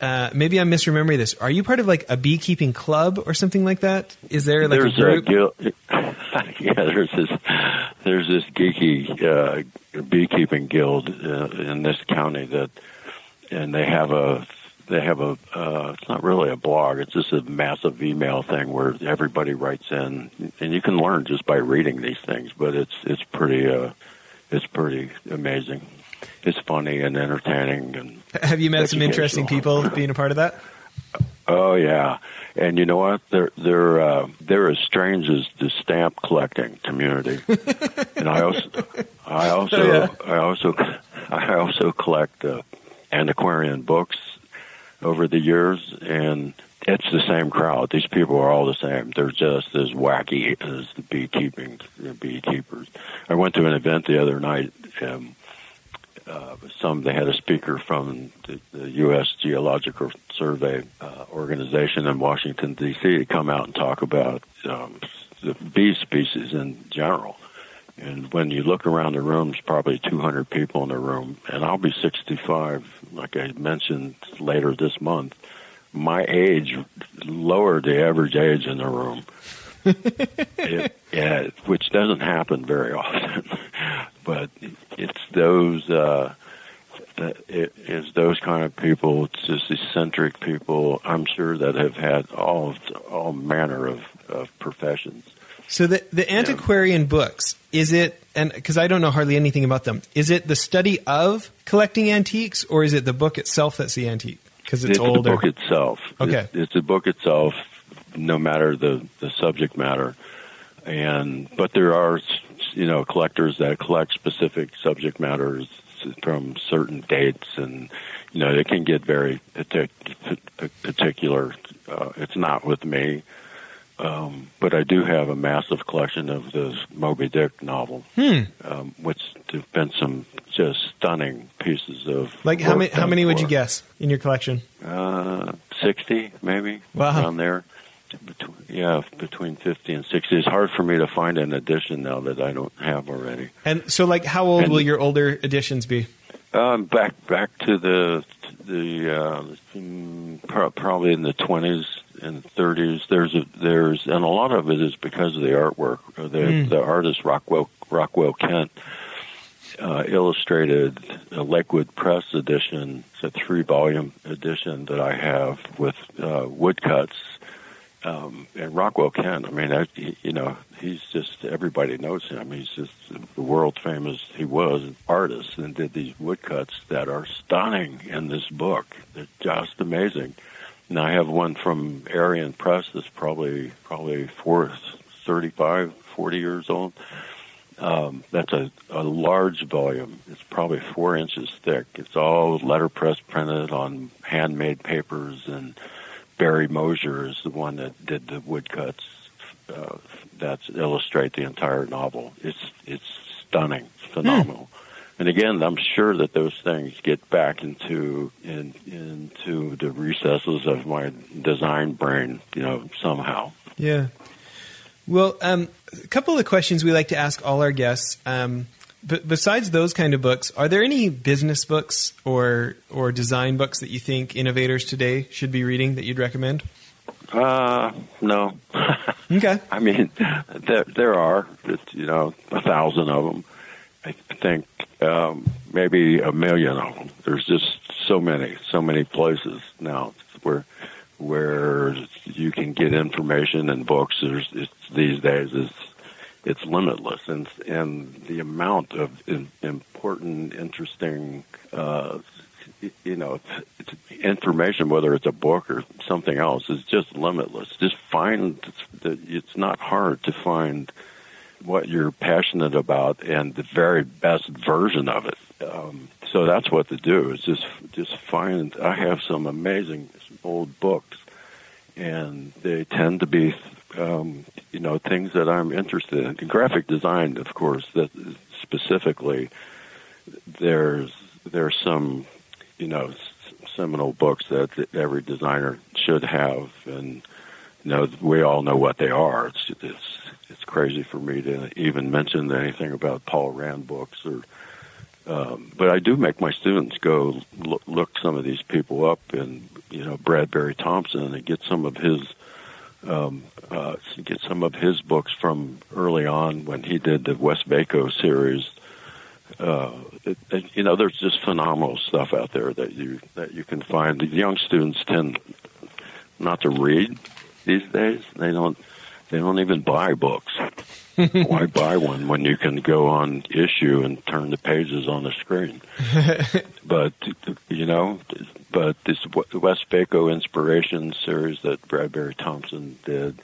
uh, maybe I'm misremembering this. Are you part of like a beekeeping club or something like that? Is there like there's a group? A guild, yeah, there's this there's this geeky uh, beekeeping guild uh, in this county that, and they have a they have a uh, it's not really a blog it's just a massive email thing where everybody writes in and you can learn just by reading these things but it's it's pretty uh it's pretty amazing it's funny and entertaining and have you met some interesting people being a part of that oh yeah and you know what they're they're uh, they're as strange as the stamp collecting community and i also i also oh, yeah. i also i also collect uh, antiquarian books over the years, and it's the same crowd. These people are all the same. They're just as wacky as the beekeeping the beekeepers. I went to an event the other night, um, uh, some they had a speaker from the, the U.S. Geological Survey uh, organization in Washington D.C. to come out and talk about um, the bee species in general. And when you look around the room, there's probably 200 people in the room, and I'll be 65, like I mentioned later this month. My age lowered the average age in the room, it, yeah, which doesn't happen very often. But it's those uh, it is those kind of people, it's just eccentric people. I'm sure that have had all all manner of, of professions. So the the antiquarian yeah. books is it and because I don't know hardly anything about them. Is it the study of collecting antiques, or is it the book itself that's the antique? Because it's, it's older. the book itself. Okay, it's, it's the book itself, no matter the the subject matter, and but there are you know collectors that collect specific subject matters from certain dates, and you know it can get very particular. Uh, it's not with me. Um, but I do have a massive collection of this Moby Dick novel, hmm. um, which have been some just stunning pieces of. Like how many? How many would you guess in your collection? Uh, sixty, maybe wow. around there. Between, yeah, between fifty and sixty. It's hard for me to find an edition now that I don't have already. And so, like, how old and, will your older editions be? Um, back back to the the uh, probably in the twenties and 30s. There's a there's and a lot of it is because of the artwork. The mm. the artist Rockwell Rockwell Kent uh, illustrated a Lakeside Press edition. It's a three volume edition that I have with uh, woodcuts. Um, and Rockwell Kent, I mean, I, you know, he's just everybody knows him. He's just the world famous. He was artist and did these woodcuts that are stunning in this book. They're just amazing. And I have one from Arion Press that's probably probably four, 35, 40 years old. Um, that's a, a large volume. It's probably four inches thick. It's all letterpress printed on handmade papers, and Barry Moser is the one that did the woodcuts uh, that illustrate the entire novel. It's it's stunning, phenomenal. Hmm. And again, I'm sure that those things get back into in, into the recesses of my design brain, you know, somehow. Yeah. Well, um, a couple of questions we like to ask all our guests. Um, but besides those kind of books, are there any business books or or design books that you think innovators today should be reading that you'd recommend? Uh, no. okay. I mean, there there are, you know, a thousand of them. I think um, maybe a million of them. There's just so many, so many places now where where you can get information and books. There's it's, these days is it's limitless, and and the amount of in, important, interesting, uh, you know, information, whether it's a book or something else, is just limitless. Just find that it's not hard to find what you're passionate about and the very best version of it. Um, so that's what to do is just just find. I have some amazing old books, and they tend to be, um, you know, things that I'm interested in. Graphic design, of course, that specifically. There's there's some, you know, seminal books that every designer should have, and you know, we all know what they are. It's it's it's crazy for me to even mention anything about Paul Rand books or. Um, but I do make my students go look, look some of these people up and you know Bradbury Thompson and get some of his um, uh, get some of his books from early on when he did the Westvaco series. Uh, it, it, you know, there's just phenomenal stuff out there that you that you can find. The young students tend not to read these days. They don't they don't even buy books. Why buy one when you can go on Issuu and turn the pages on the screen? but you know, but this Westvaco Inspiration series that Bradbury Thompson did,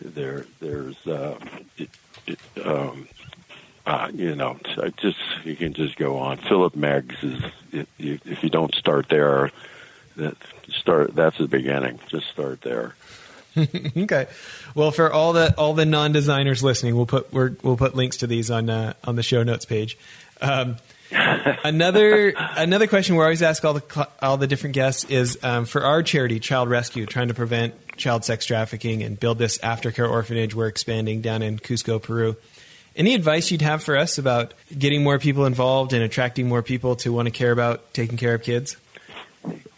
there, there's, uh, it, it, um, uh, you know, I just you can just go on. Philip Meggs is if you, if you don't start there, that start that's the beginning. Just start there. okay. Well, for all the all the non designers listening, we'll put we will put links to these on uh, on the show notes page. Um, another another question we always ask all the all the different guests is um, for our charity, Child Rescue, trying to prevent child sex trafficking and build this aftercare orphanage we're expanding down in Cusco, Peru. Any advice you'd have for us about getting more people involved and attracting more people to want to care about taking care of kids?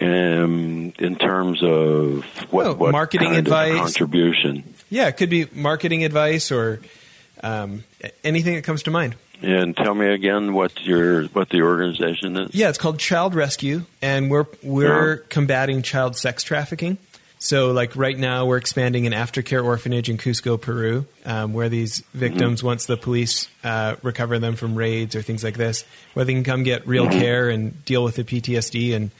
Um, in terms of what, oh, what marketing kind advice, of contribution. Yeah, it could be marketing advice or um, anything that comes to mind. And tell me again what your what the organization is. Yeah, it's called Child Rescue, and we're we're Uh-huh. combating child sex trafficking. So, like right now, we're expanding an aftercare orphanage in Cusco, Peru, um, where these victims, once the police uh, recover them from raids or things like this, where they can come get real care and deal with the PTSD and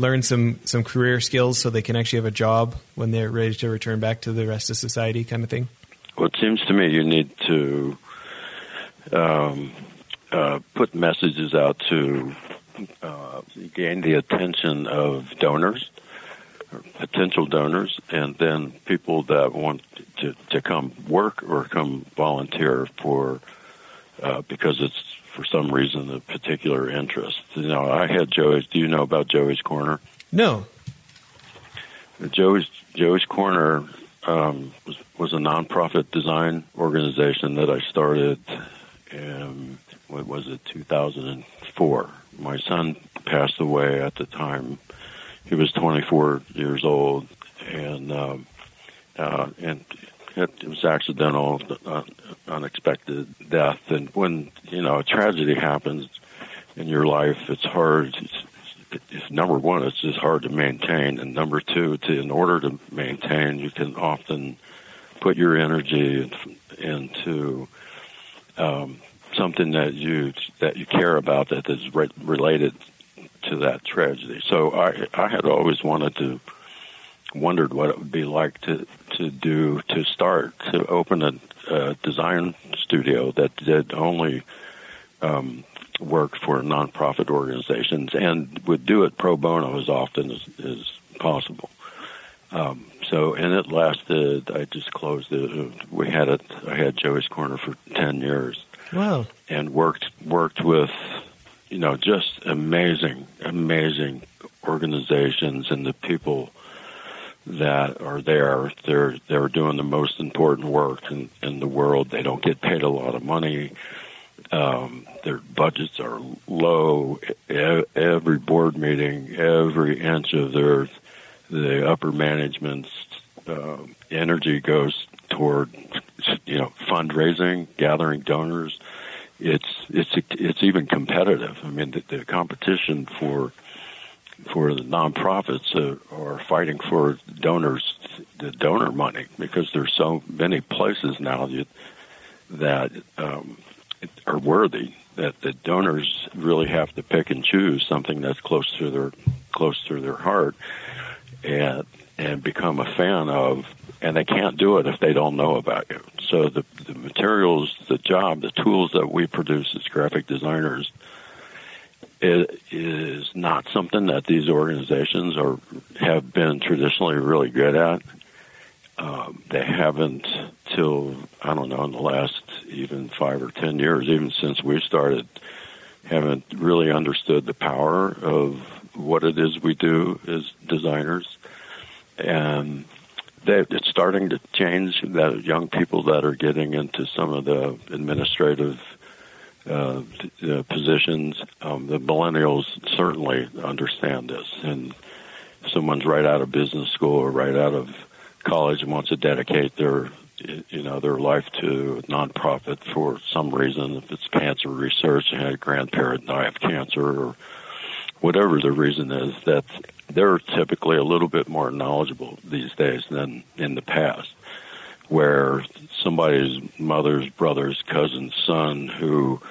learn some some career skills, so they can actually have a job when they're ready to return back to the rest of society, kind of thing. Well, it seems to me you need to um, uh, put messages out to uh, gain the attention of donors, or potential donors, and then people that want to, to come work or come volunteer for uh, because it's for some reason a particular interest. You know, I had Joey's. Do you know about Joey's Corner? No, Joey's Joey's Corner um, was, was a nonprofit design organization that I started. In, what was it? 2004. My son passed away at the time. He was 24 years old, and um, uh, and it, was accidental, uh, unexpected death. And when you know a tragedy happens in your life, it's hard. It's, it's, number one, it's just hard to maintain, and number two, to in order to maintain, you can often put your energy into um, something that you that you care about that is re- related to that tragedy. So I I had always wanted to wondered what it would be like to to do to start to open a, a design studio that did only um, work for nonprofit organizations and would do it pro bono as often as, as possible. Um, so, and it lasted. I just closed it. We had it. I had Joey's Corner for ten years. Wow! And worked worked with, you know, just amazing, amazing organizations and the people that are there. They're they're doing the most important work in, in the world. They don't get paid a lot of money. Um, their budgets are low. Every board meeting, every inch of their the upper management's uh, energy goes toward you know fundraising, gathering donors. It's it's it's even competitive. I mean, the, the competition for for the nonprofits uh, are fighting for donors, the donor money, because there's so many places now that, that um, are worthy that the donors really have to pick and choose something that's close to their close to their heart and and become a fan of and they can't do it if they don't know about you. So the the materials the job the tools that we produce as graphic designers is not something that these organizations are have been traditionally really good at. Um, they haven't till I don't know in the last even five or ten years, even since we started, haven't really understood the power of what it is we do as designers, and they, it's starting to change. That young people that are getting into some of the administrative uh, uh, positions. Um, the millennials certainly understand this, and someone's right out of business school or right out of college and wants to dedicate their you know their life to a nonprofit for some reason, if it's cancer research, and had a grandparent die of cancer, or whatever the reason is, that they're typically a little bit more knowledgeable these days than in the past where somebody's mother's brother's cousin's son who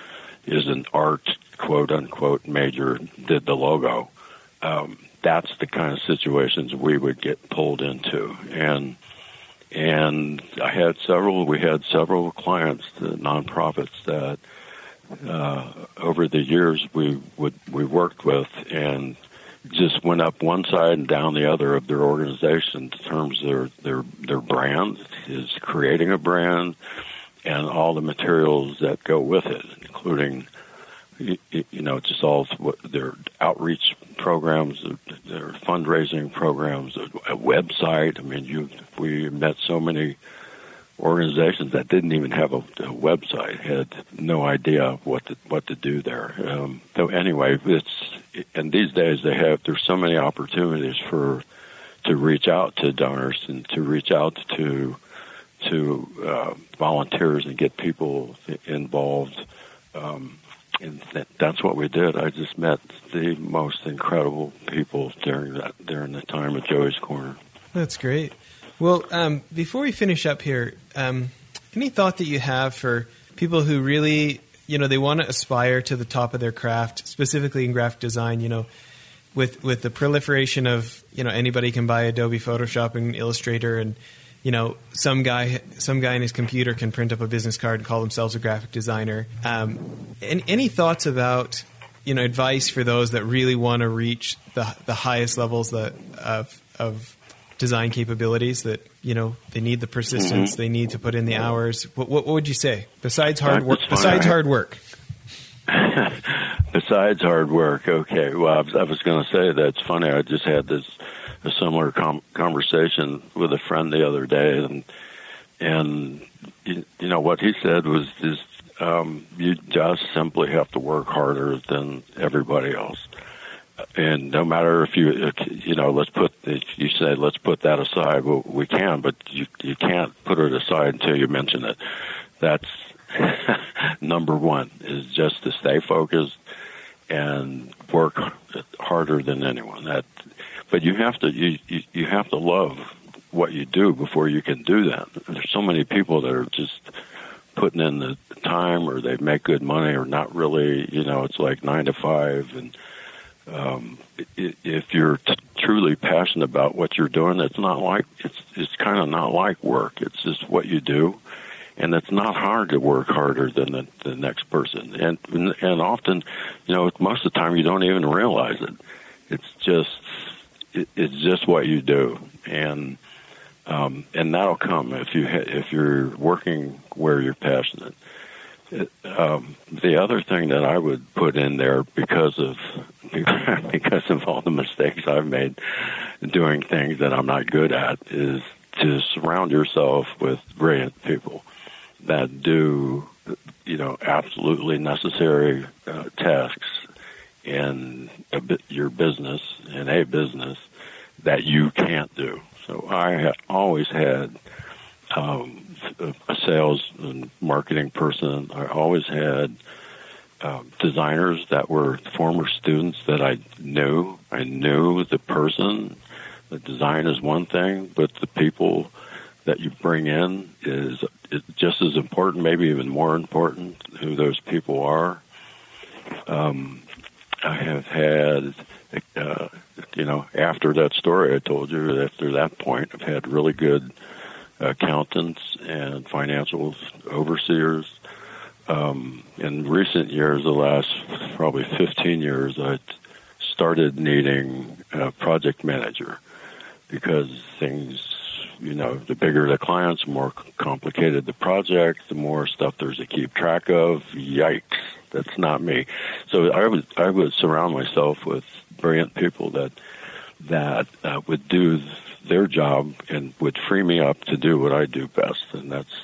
is an art quote unquote major did the logo. Um, that's the kind of situations we would get pulled into, and and I had several. We had several clients, the nonprofits that uh, over the years we would we worked with, and just went up one side and down the other of their organization in terms of their their their brand is creating a brand and all the materials that go with it, including you, you know, just all their outreach programs, their fundraising programs, a, website. I mean, you we met so many organizations that didn't even have a, a website, had no idea what to what to do there. Um, so anyway, it's and these days they have there's so many opportunities for to reach out to donors and to reach out to to uh, volunteers and get people involved. Um, and th- that's what we did. I just met the most incredible people during that during the time of Joey's Corner. That's great. Well, um, before we finish up here, um, any thought that you have for people who really, you know, they want to aspire to the top of their craft, specifically in graphic design, you know, with with the proliferation of, you know, anybody can buy Adobe Photoshop and Illustrator and you know, some guy, some guy in his computer can print up a business card and call themselves a graphic designer. Um, and any thoughts about, you know, advice for those that really want to reach the the highest levels that of of design capabilities that you know they need the persistence mm-hmm. they need to put in the hours? What, what, what would you say? Besides hard work besides hard work. Besides hard work okay. Well i was, I was going to say that's funny. I just had this a similar com- conversation with a friend the other day and and you, you know what he said was just um, you just simply have to work harder than everybody else. And no matter if you you know let's put you say let's put that aside well we can but you you can't put it aside until you mention it. That's number one is just to stay focused and work harder than anyone. That but you have to you you, you have to love what you do before you can do that there's so many people that are just putting in the time or they make good money or not really you know it's like nine to five and um, if you're t- truly passionate about what you're doing, it's not like it's it's kind of not like work. It's just what you do, and it's not hard to work harder than the, the next person. And and often, you know, most of the time you don't even realize it. It's just it, it's just what you do, and um, and that'll come if you ha- if you're working where you're passionate. It, um, the other thing that I would put in there because of because of all the mistakes I've made doing things that I'm not good at is to surround yourself with brilliant people that do you know absolutely necessary uh, tasks in bit, your business in a business that you can't do. So I always had um, a sales and marketing person. I always had um, designers that were former students that I knew. I knew the person. The design is one thing, but the people that you bring in is, is just as important, maybe even more important. Who those people are. Um, I have had, uh, you know, after that story I told you, after that point, I've had really good accountants and financial overseers. Um, in recent years, the last probably 15 years, I started needing a project manager because things, you know, the bigger the clients, the more complicated the project, the more stuff there's to keep track of. Yikes, that's not me. So I would I would surround myself with brilliant people that that uh, would do their job and would free me up to do what I do best, and that's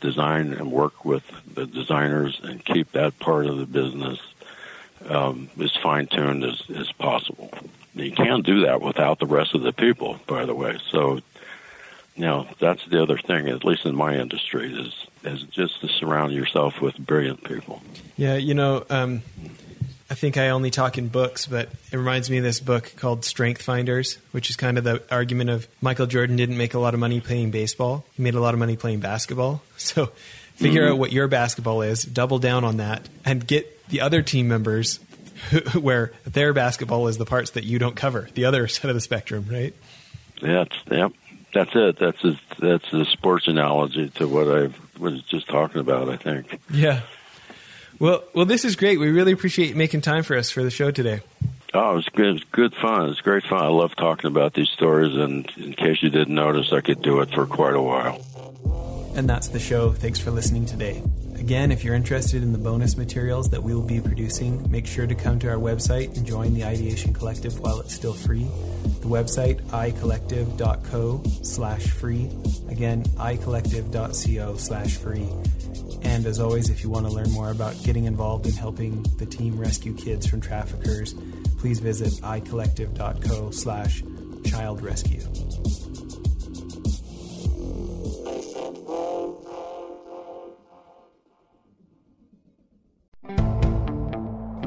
design and work with the designers and keep that part of the business um, as fine tuned as, as possible. You can't do that without the rest of the people, by the way. So, you know, that's the other thing, at least in my industry, is is just to surround yourself with brilliant people. Yeah, you know, um, I think I only talk in books, but it reminds me of this book called Strength Finders, which is kind of the argument of Michael Jordan didn't make a lot of money playing baseball. He made a lot of money playing basketball. So figure mm-hmm. out what your basketball is, double down on that, and get the other team members who, where their basketball is the parts that you don't cover, the other side of the spectrum, right? Yeah, yep. That's it. That's a, that's the sports analogy to what I was just talking about. I think. Yeah. Well, well, this is great. We really appreciate making time for us for the show today. Oh, it was good. It was good fun. It's great fun. I love talking about these stories, and in case you didn't notice, I could do it for quite a while. And that's the show. Thanks for listening today. Again, if you're interested in the bonus materials that we will be producing, make sure to come to our website and join the Ideation Collective while it's still free. The website icollective.co slash free. Again, icollective.co slash free. And as always, if you want to learn more about getting involved in helping the team rescue kids from traffickers, please visit icollective.co slash child rescue.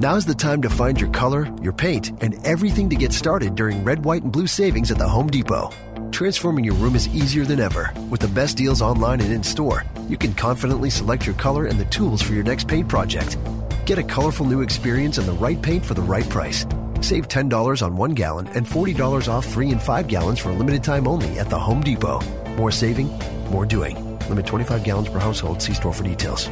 Now's the time to find your color, your paint, and everything to get started during red, white, and blue savings at the Home Depot. Transforming your room is easier than ever. With the best deals online and in store, you can confidently select your color and the tools for your next paint project. Get a colorful new experience and the right paint for the right price. Save $10 on one gallon and $40 off three and five gallons for a limited time only at the Home Depot. More saving, more doing. Limit 25 gallons per household. See store for details.